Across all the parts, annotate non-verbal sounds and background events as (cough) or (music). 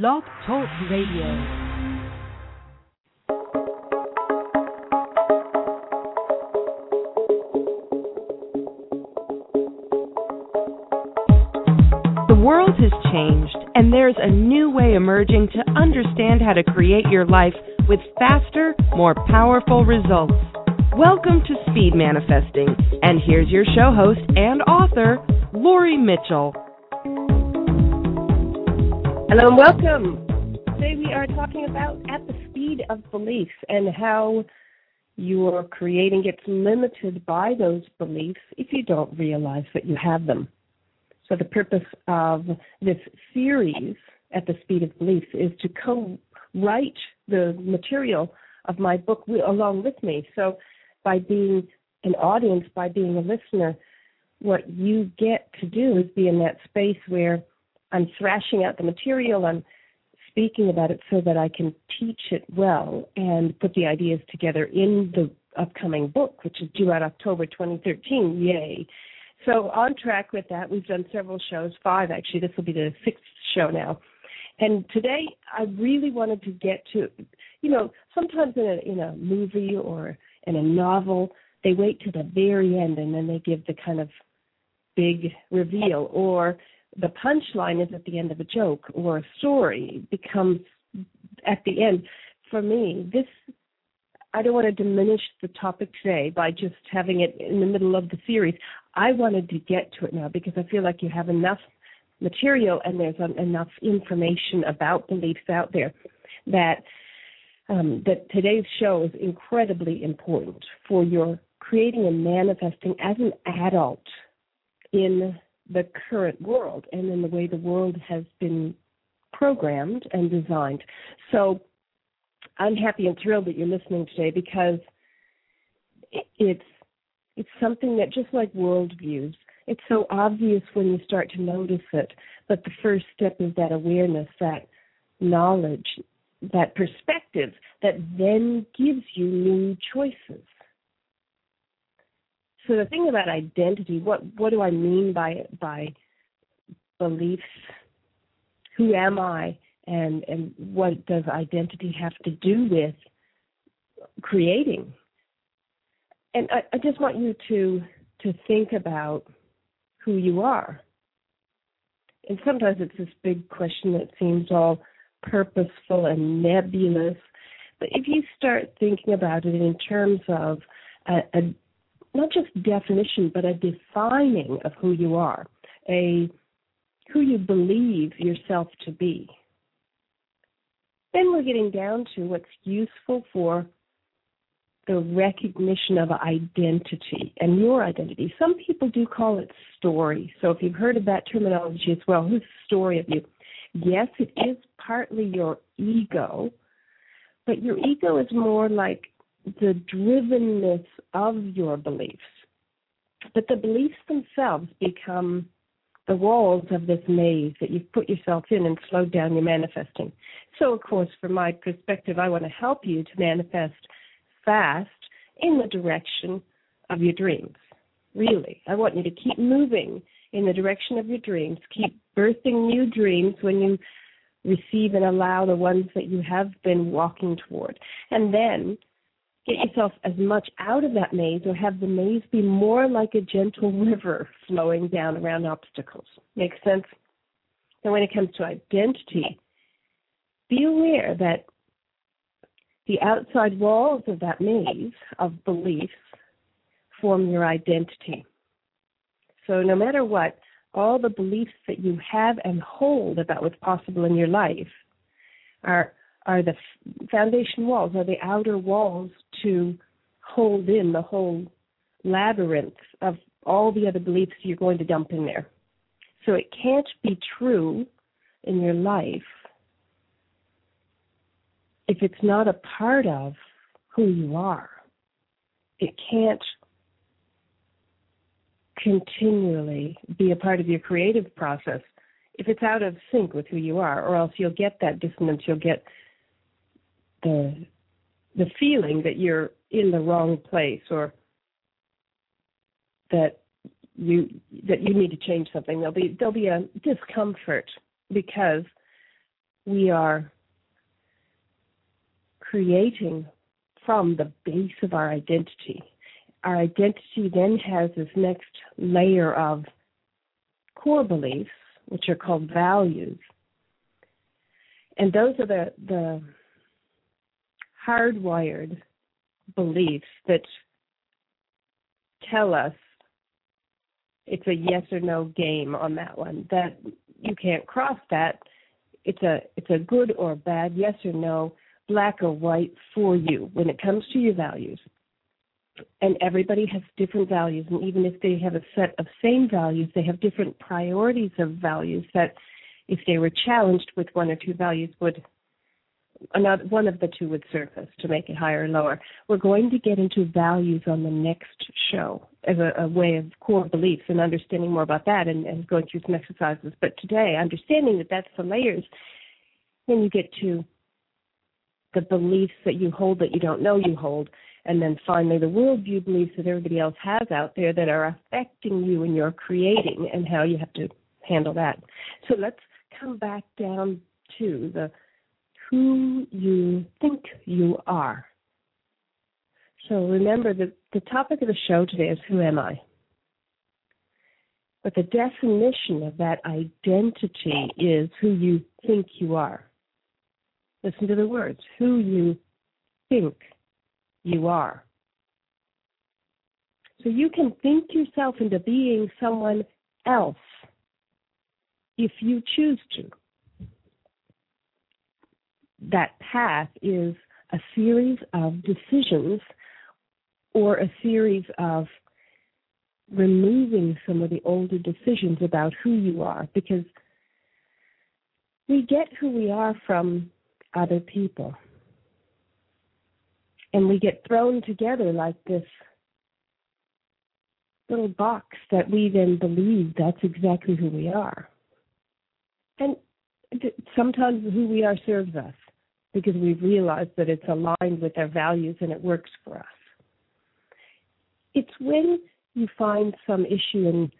Blog Talk Radio. The world has changed, and there's a new way emerging to understand how to create your life with faster, more powerful results. Welcome to Speed Manifesting, and here's your show host and author, Lori Mitchell. Hello and welcome. Today we are talking about at the speed of beliefs and how your creating gets limited by those beliefs if you don't realize that you have them. So the purpose of this series at the speed of beliefs is to co-write the material of my book along with me. So by being an audience, by being a listener, what you get to do is be in that space where I'm thrashing out the material, I'm speaking about it so that I can teach it well and put the ideas together in the upcoming book, which is due out October 2013. Yay. So on track with that, we've done several shows, five actually. This will be the sixth show now. And today, I really wanted to get to, you know, sometimes in a in a movie or in a novel, they wait to the very end and then they give the kind of big reveal, or the punchline is at the end of a joke or a story becomes at the end. For me, this I don't want to diminish the topic today by just having it in the middle of the series. I wanted to get to it now because I feel like you have enough material and there's enough information about beliefs out there that um, that today's show is incredibly important for your creating and manifesting as an adult in the current world and in the way the world has been programmed and designed. So I'm happy and thrilled that you're listening today because it's it's something that just like worldviews, it's so obvious when you start to notice it. But the first step is that awareness, that knowledge, that perspective that then gives you new choices. So the thing about identity, what what do I mean by by beliefs? Who am I, and and what does identity have to do with creating? And I, I just want you to to think about who you are. And sometimes it's this big question that seems all purposeful and nebulous. But if you start thinking about it in terms of a, a not just definition, but a defining of who you are, a who you believe yourself to be. Then we're getting down to what's useful for the recognition of identity and your identity. Some people do call it story. So if you've heard of that terminology as well, the story of you? Yes, it is partly your ego, but your ego is more like the drivenness of your beliefs. But the beliefs themselves become the walls of this maze that you've put yourself in and slowed down your manifesting. So, of course, from my perspective, I want to help you to manifest fast in the direction of your dreams. Really, I want you to keep moving in the direction of your dreams. Keep birthing new dreams when you receive and allow the ones that you have been walking toward. And then get yourself as much out of that maze or have the maze be more like a gentle river flowing down around obstacles. Makes sense? And when it comes to identity, be aware that the outside walls of that maze of beliefs form your identity. So no matter what, all the beliefs that you have and hold about what's possible in your life are are the foundation walls, are the outer walls to hold in the whole labyrinth of all the other beliefs you're going to dump in there. So it can't be true in your life if it's not a part of who you are. It can't continually be a part of your creative process if it's out of sync with who you are, or else you'll get that dissonance, you'll get the the feeling that you're in the wrong place or that you that you need to change something there'll be there'll be a discomfort because we are creating from the base of our identity. Our identity then has this next layer of core beliefs, which are called values. And those are the, the hardwired beliefs that tell us it's a yes or no game on that one. That you can't cross that. It's a it's a good or bad, yes or no, black or white for you when it comes to your values. And everybody has different values, and even if they have a set of same values, they have different priorities of values that, if they were challenged with one or two values, would another one of the two would surface to make it higher or lower. We're going to get into values on the next show as a, a way of core beliefs and understanding more about that and, and going through some exercises. But today, understanding that that's the layers, then you get to the beliefs that you hold that you don't know you hold, and then finally the worldview beliefs that everybody else has out there that are affecting you and your creating and how you have to handle that. So let's come back down to the who you think you are. So remember the, the topic of the show today is who am I? But the definition of that identity is who you think you are. Listen to the words who you think you are. So you can think yourself into being someone else if you choose to that path is a series of decisions or a series of removing some of the older decisions about who you are because we get who we are from other people. And we get thrown together like this little box that we then believe that's exactly who we are. And sometimes who we are serves us because we've realized that it's aligned with our values and it works for us. It's when you find some issue in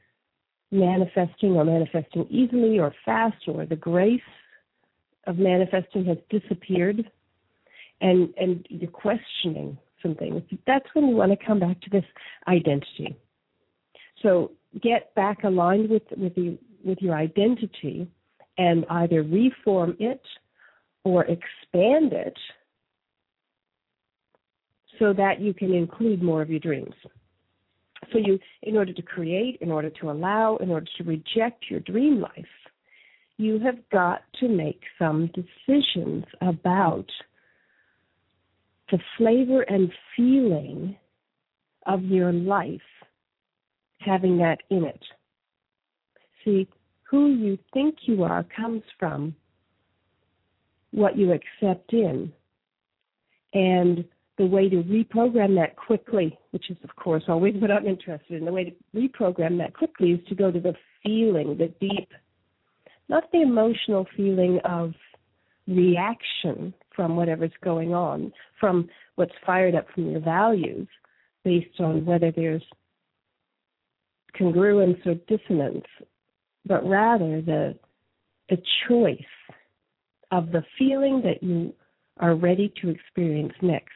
manifesting or manifesting easily or fast or the grace of manifesting has disappeared and and you're questioning some things that's when you want to come back to this identity so get back aligned with with the with your identity and either reform it or expand it so that you can include more of your dreams. So you in order to create, in order to allow, in order to reject your dream life, you have got to make some decisions about the flavor and feeling of your life having that in it. See, who you think you are comes from what you accept in. And the way to reprogram that quickly, which is, of course, always what I'm interested in, the way to reprogram that quickly is to go to the feeling, the deep, not the emotional feeling of reaction from whatever's going on, from what's fired up from your values, based on whether there's congruence or dissonance, but rather the the choice of the feeling that you are ready to experience next.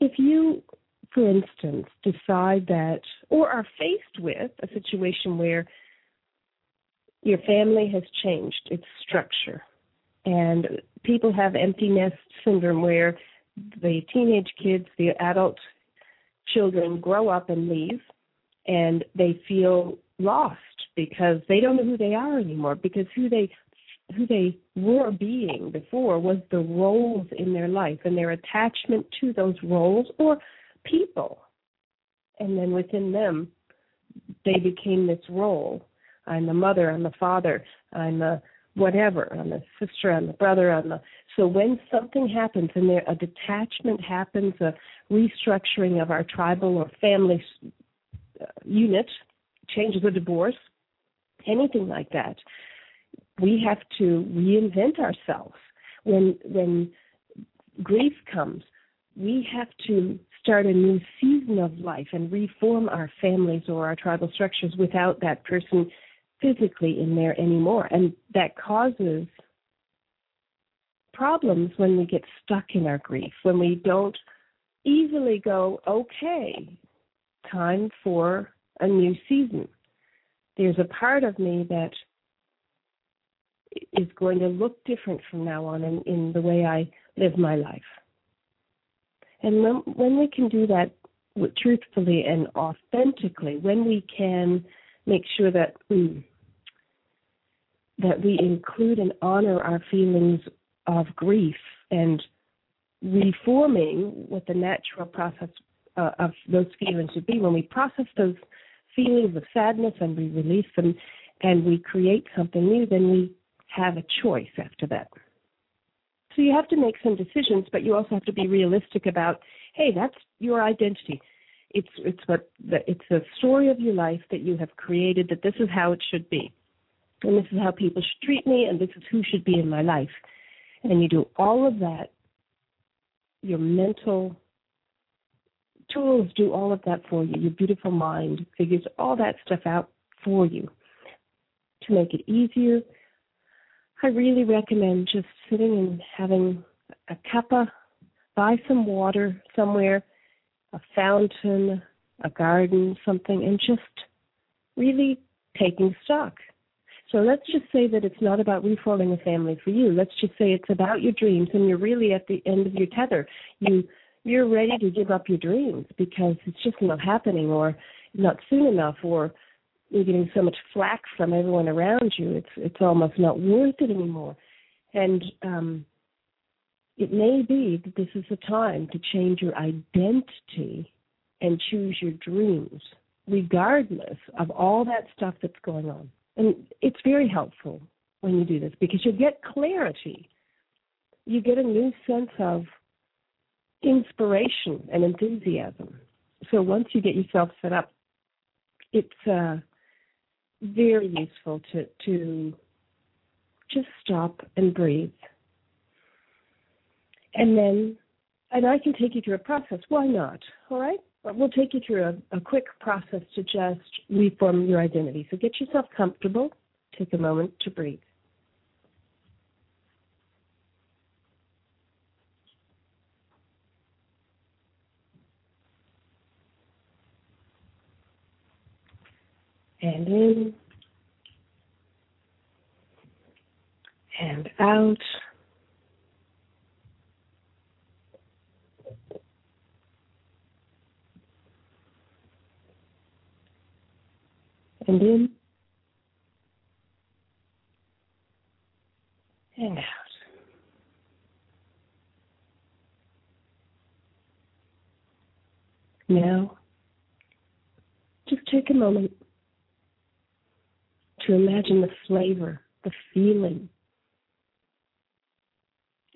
If you, for instance, decide that, or are faced with a situation where your family has changed its structure, and people have empty nest syndrome where the teenage kids, the adult children grow up and leave, and they feel lost because they don't know who they are anymore because who they who they were being before was the roles in their life and their attachment to those roles or people. And then within them they became this role. I'm the mother i'm the father i'm the whatever i'm the sister i'm the brother i'm the so when something happens and there a detachment happens a restructuring of our tribal or family uh, unit changes a divorce anything like that, we have to reinvent ourselves. When when grief comes, we have to start a new season of life and reform our families or our tribal structures without that person physically in there anymore. And that causes problems when we get stuck in our grief, when we don't easily go, okay, time for a new season. There's a part of me that is going to look different from now on in, in the way I live my life. And when, when we can do that truthfully and authentically, when we can make sure that we that we include and honor our feelings of grief and reforming what the natural process uh, of those feelings would be. When we process those feelings of sadness and we release them and we create something new then we have a choice after that. So you have to make some decisions but you also have to be realistic about hey that's your identity. It's it's what the, it's the story of your life that you have created that this is how it should be. And this is how people should treat me and this is who should be in my life. And you do all of that your mental tools do all of that for you your beautiful mind figures all that stuff out for you to make it easier i really recommend just sitting and having a cuppa by some water somewhere a fountain, a garden, something, and just really taking stock. So let's just say that it's not about reforming a family for you. Let's just say it's about your dreams and you're really at the end of your tether. You you're ready to give up your dreams because it's just not happening or not soon enough or you're getting so much flack from everyone around you. It's it's almost not worth it anymore. And um it may be that this is the time to change your identity and choose your dreams, regardless of all that stuff that's going on. And it's very helpful when you do this because you get clarity. You get a new sense of inspiration and enthusiasm. So once you get yourself set up, it's uh, very useful to to just stop and breathe and then, and I can take you through a process. Why not? All right? We'll take you through a, a quick process to just reform your identity. So get yourself comfortable. Take a moment to breathe. In and out. and in and out. Now, just take a moment to imagine the flavor, the feeling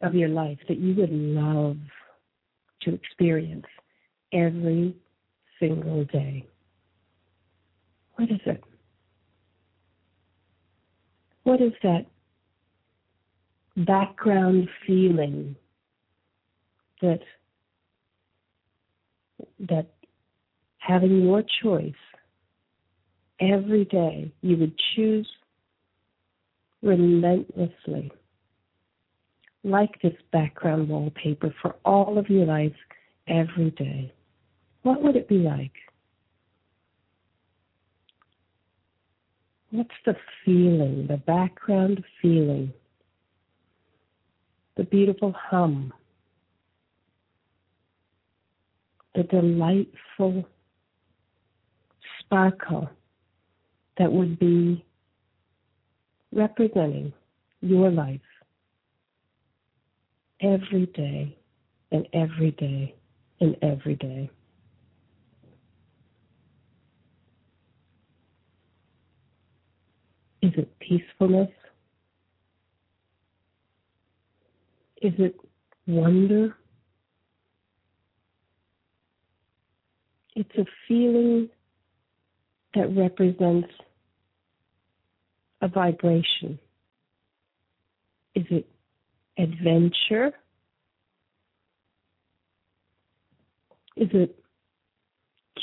of your life that you would love to experience every single day. What is it? What is that background feeling that that having your choice every day you would choose relentlessly like this background wallpaper for all of your life every day. What would it be like? What's the feeling, the background feeling, the beautiful hum, the delightful sparkle that would be representing your life every day and every day and every day. Is it peacefulness? Is it wonder? It's a feeling that represents a vibration. Is it adventure? Is it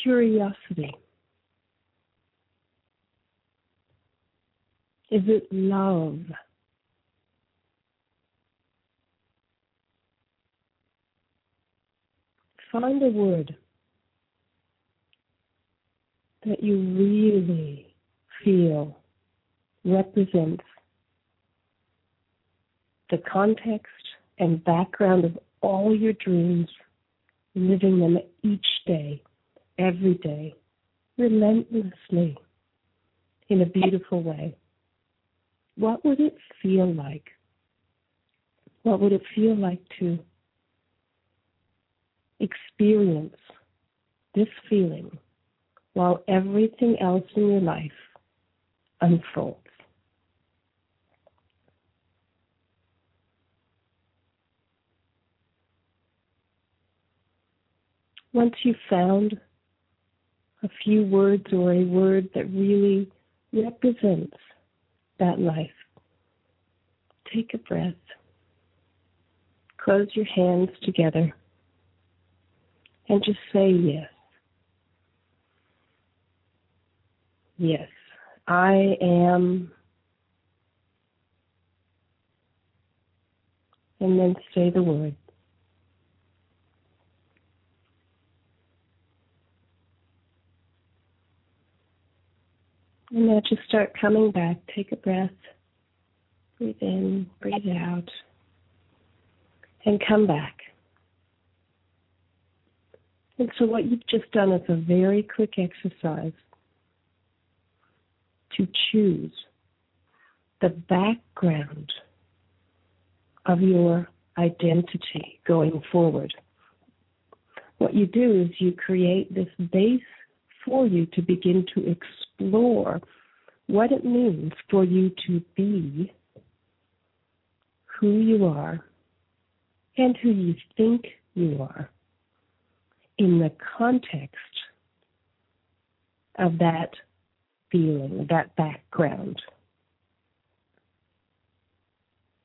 curiosity? Is it love? Find a word that you really feel represents the context and background of all your dreams, living them each day, every day, relentlessly, in a beautiful way. What would it feel like? What would it feel like to experience this feeling while everything else in your life unfolds? Once you've found a few words or a word that really represents that life, take a breath. Close your hands together and just say yes. Yes, I am. And then say the word. And now just start coming back. Take a breath. Breathe in, breathe out. And come back. And so, what you've just done is a very quick exercise to choose the background of your identity going forward. What you do is you create this base for you to begin to explore what it means for you to be who you are and who you think you are in the context of that feeling, that background.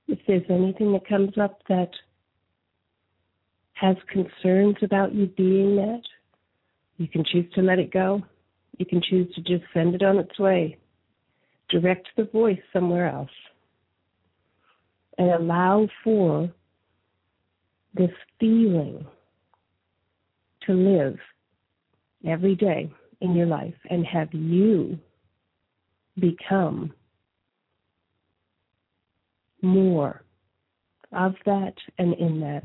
If there's anything that comes up that has concerns about you being that, you can choose to let it go. You can choose to just send it on its way. Direct the voice somewhere else. And allow for this feeling to live every day in your life and have you become more of that and in that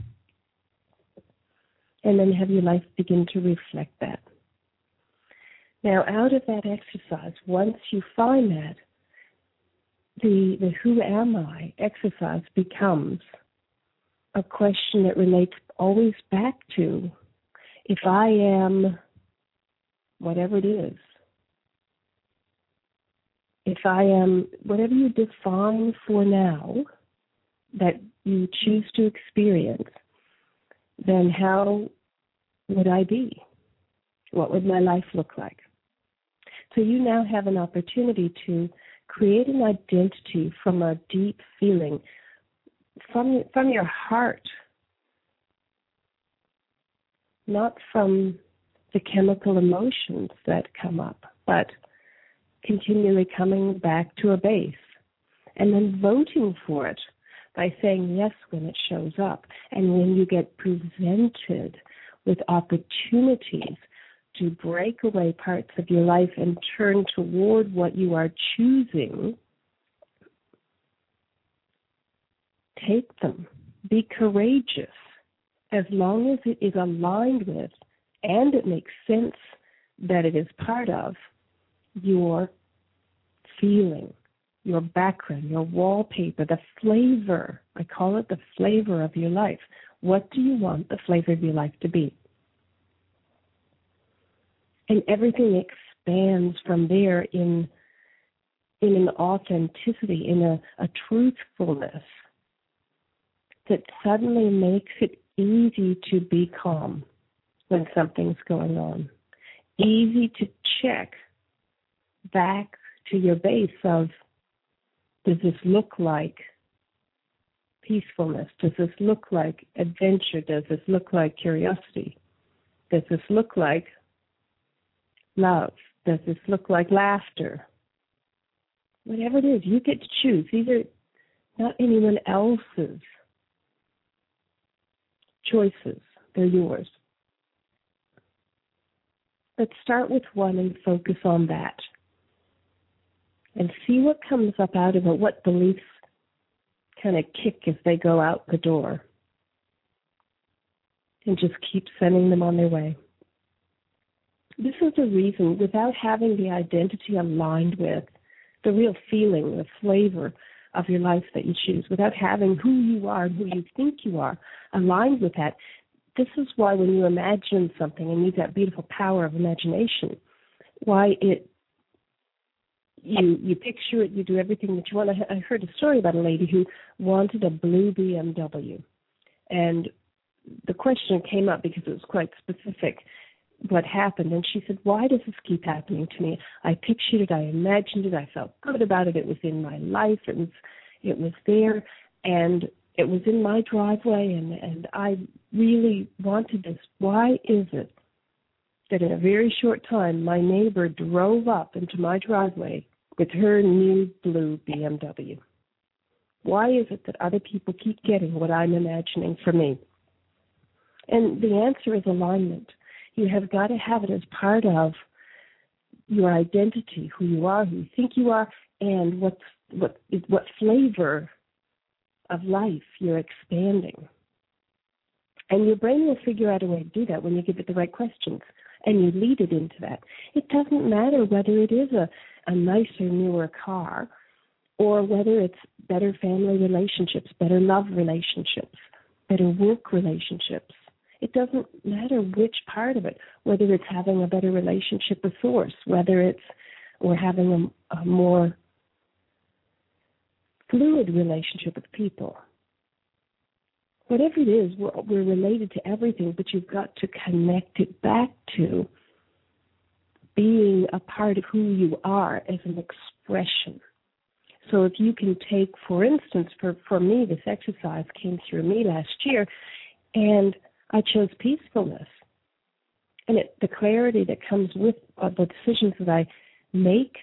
and then have your life begin to reflect that. Now, out of that exercise, once you find that, the, the who am I exercise becomes a question that relates always back to if I am whatever it is, if I am whatever you define for now that you choose to experience, then how would I be? What would my life look like? So you now have an opportunity to create an identity from a deep feeling, from from your heart, not from the chemical emotions that come up, but continually coming back to a base and then voting for it by saying yes when it shows up. And when you get presented with opportunities to break away parts of your life and turn toward what you are choosing, take them. Be courageous as long as it is aligned with and it makes sense that it is part of your feeling your background, your wallpaper, the flavor. I call it the flavor of your life. What do you want the flavor of your life to be? And everything expands from there in in an authenticity, in a, a truthfulness that suddenly makes it easy to be calm when something's going on. Easy to check back to your base of does this look like peacefulness? Does this look like adventure? Does this look like curiosity? Does this look like love? Does this look like laughter? Whatever it is, you get to choose. These are not anyone else's choices, they're yours. Let's start with one and focus on that. And see what comes up out of it, what beliefs kind of kick as they go out the door. And just keep sending them on their way. This is the reason, without having the identity aligned with the real feeling, the flavor of your life that you choose, without having who you are and who you think you are aligned with that, this is why when you imagine something and use that beautiful power of imagination, why it you you picture it, you do everything that you want. I, I heard a story about a lady who wanted a blue BMW, and the question came up because it was quite specific what happened and she said why does this keep happening to me i pictured it i imagined it i felt good about it it was in my life it was it was there and it was in my driveway and and I really wanted this. Why is it that in a very short time my neighbor drove up into my driveway with her new blue BMW? Why is it that other people keep getting what I'm imagining for me? And the answer is alignment. You have got to have it as part of your identity, who you are, who you think you are, and what's what what flavor of life you're expanding. And your brain will figure out a way to do that when you give it the right questions and you lead it into that. It doesn't matter whether it is a, a nicer, newer car or whether it's better family relationships, better love relationships, better work relationships. It doesn't matter which part of it, whether it's having a better relationship with Source, whether it's or having a, a more fluid relationship with people. Whatever it is, we're, we're related to everything, but you've got to connect it back to being a part of who you are as an expression. So if you can take, for instance, for, for me, this exercise came through me last year, and I chose peacefulness. And it, the clarity that comes with uh, the decisions that I make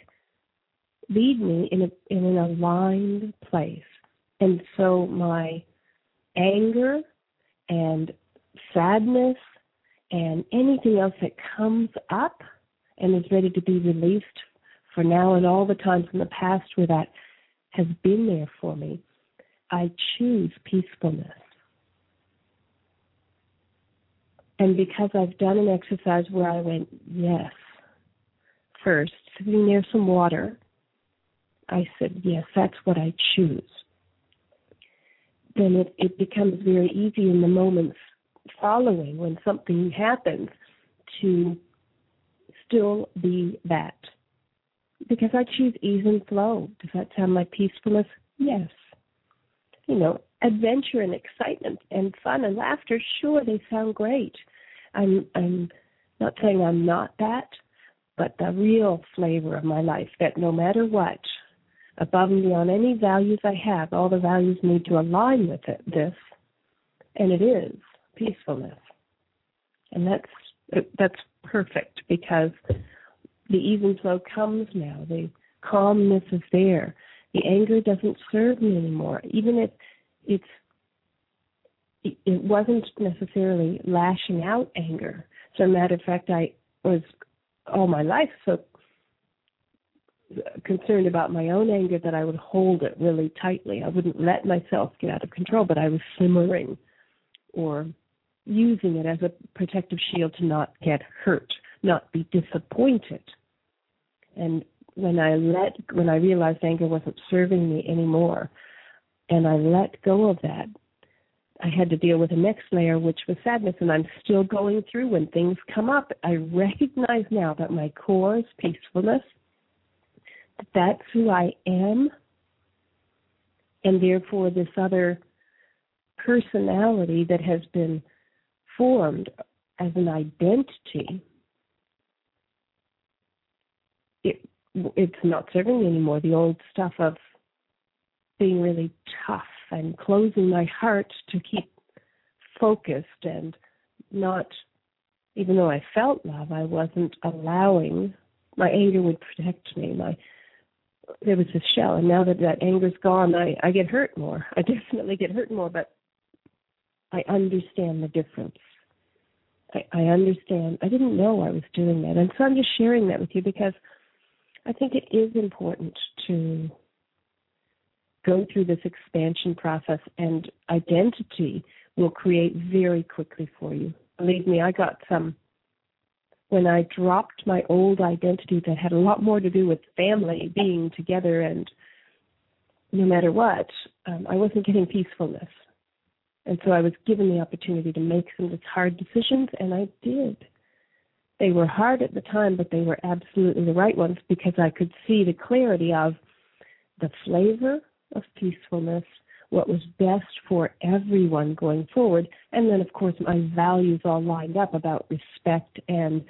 lead me in, a, in an aligned place. And so my anger and sadness and anything else that comes up and is ready to be released for now and all the times in the past where that has been there for me, I choose peacefulness. And because I've done an exercise where I went, yes, first, sitting near some water, I said, yes, that's what I choose. Then it, it becomes very easy in the moments following when something happens to still be that. Because I choose ease and flow. Does that sound like peacefulness? Yes. You know, adventure and excitement and fun and laughter, sure they sound great. I'm I'm not saying I'm not that, but the real flavor of my life that no matter what, above and beyond any values I have. All the values need to align with it, this, and it is peacefulness, and that's that's perfect because the even flow comes now. The calmness is there. The anger doesn't serve me anymore, even if it's it wasn't necessarily lashing out anger. As a matter of fact, I was all my life so concerned about my own anger that I would hold it really tightly. I wouldn't let myself get out of control, but I was simmering or using it as a protective shield to not get hurt, not be disappointed. And when I let when I realized anger wasn't serving me anymore and I let go of that, I had to deal with the next layer, which was sadness, and I'm still going through when things come up. I recognize now that my core is peacefulness, that that's who I am, and therefore this other personality that has been formed as an identity, it, it's not serving me anymore. The old stuff of being really tough and closing my heart to keep focused and not, even though I felt love, I wasn't allowing. My anger would protect me. My there was this shell, and now that that anger's gone, I I get hurt more. (laughs) I definitely get hurt more, but I understand the difference. I, I understand. I didn't know I was doing that, and so I'm just sharing that with you because I think it is important to go through this expansion process, and identity will create very quickly for you. Believe me, I got some when I dropped my old identity that had a lot more to do with family being together and no matter what, um, I wasn't getting peacefulness. And so I was given the opportunity to make some hard decisions, and I did. They were hard at the time, but they were absolutely the right ones because I could see the clarity of the flavor of peacefulness, what was best for everyone going forward, and then, of course, my values all lined up about respect and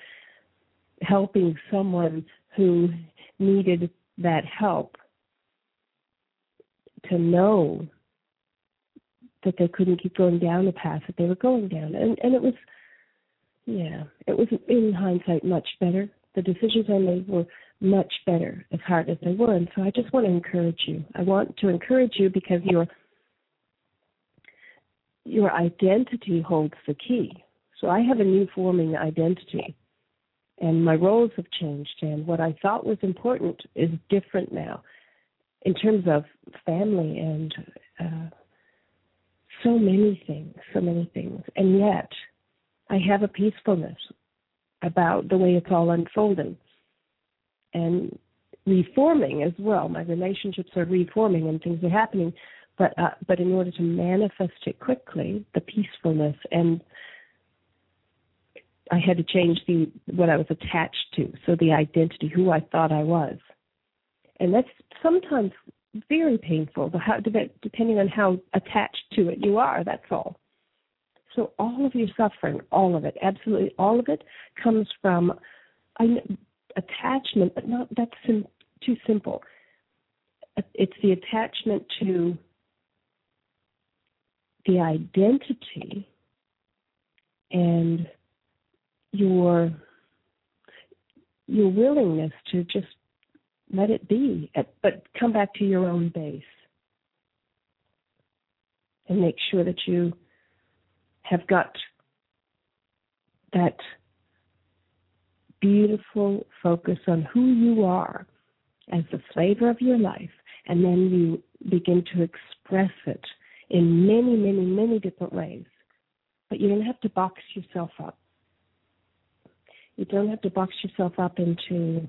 helping someone who needed that help to know that they couldn't keep going down the path that they were going down. And and it was yeah, it was in hindsight much better. The decisions I made were much better as hard as they were. And so I just want to encourage you. I want to encourage you because your your identity holds the key. So I have a new forming identity and my roles have changed and what I thought was important is different now in terms of family and uh, so many things, so many things. And yet I have a peacefulness about the way it's all unfolding and reforming as well. My relationships are reforming and things are happening, but uh, but in order to manifest it quickly, the peacefulness and I had to change the what I was attached to, so the identity, who I thought I was, and that's sometimes very painful. How, depending on how attached to it you are, that's all. So all of your suffering, all of it, absolutely all of it, comes from attachment, but not that's sim- too simple. It's the attachment to the identity and your your willingness to just let it be, but come back to your own base and make sure that you have got that beautiful focus on who you are as the flavor of your life, and then you begin to express it in many, many, many different ways. But you don't have to box yourself up. You don't have to box yourself up into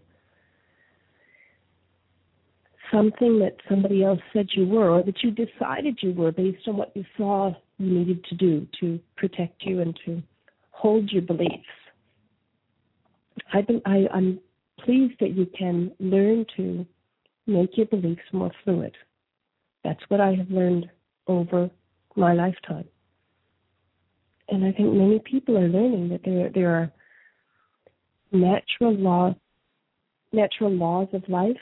something that somebody else said you were or that you decided you were based on what you saw you needed to do to protect you and to hold your beliefs. Been, I, I'm pleased that you can learn to make your beliefs more fluid. That's what I have learned over my lifetime. And I think many people are learning that there there are natural laws natural laws of life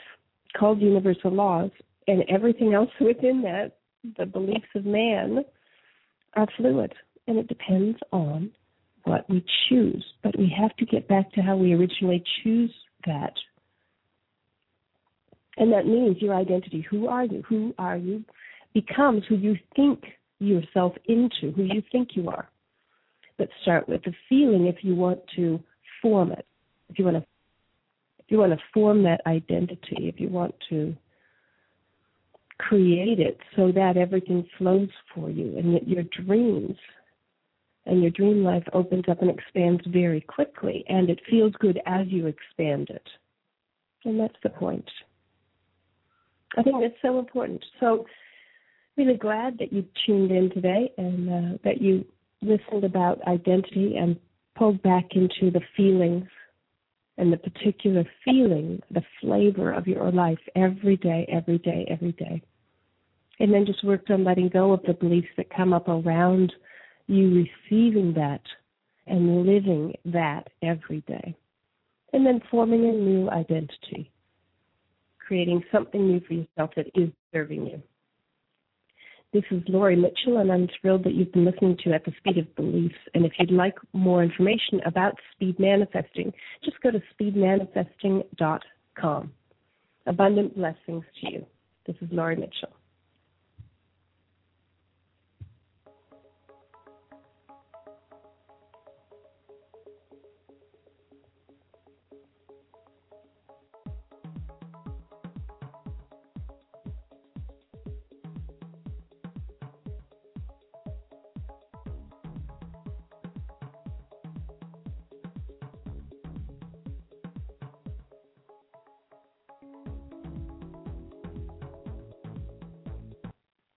called universal laws, and everything else (laughs) within that, the beliefs of man, are fluid. And it depends on what we choose. But we have to get back to how we originally choose that. And that means your identity. Who are you? Who are you? Becomes who you think yourself into, who you think you are. But start with the feeling if you want to form it. If you want to if you want to form that identity, if you want to create it so that everything flows for you and that your dreams and your dream life opens up and expands very quickly and it feels good as you expand it. And that's the point. I think that's so important. So, really glad that you tuned in today and uh, that you listened about identity and pulled back into the feelings and the particular feeling, the flavor of your life every day, every day, every day. And then just worked on letting go of the beliefs that come up around you receiving that and living that every day. And then forming a new identity, creating something new for yourself that is serving you. This is Laurie Mitchell, and I'm thrilled that you've been listening to At the Speed of Beliefs. And if you'd like more information about speed manifesting, just go to speedmanifesting.com. Abundant blessings to you. This is Laurie Mitchell.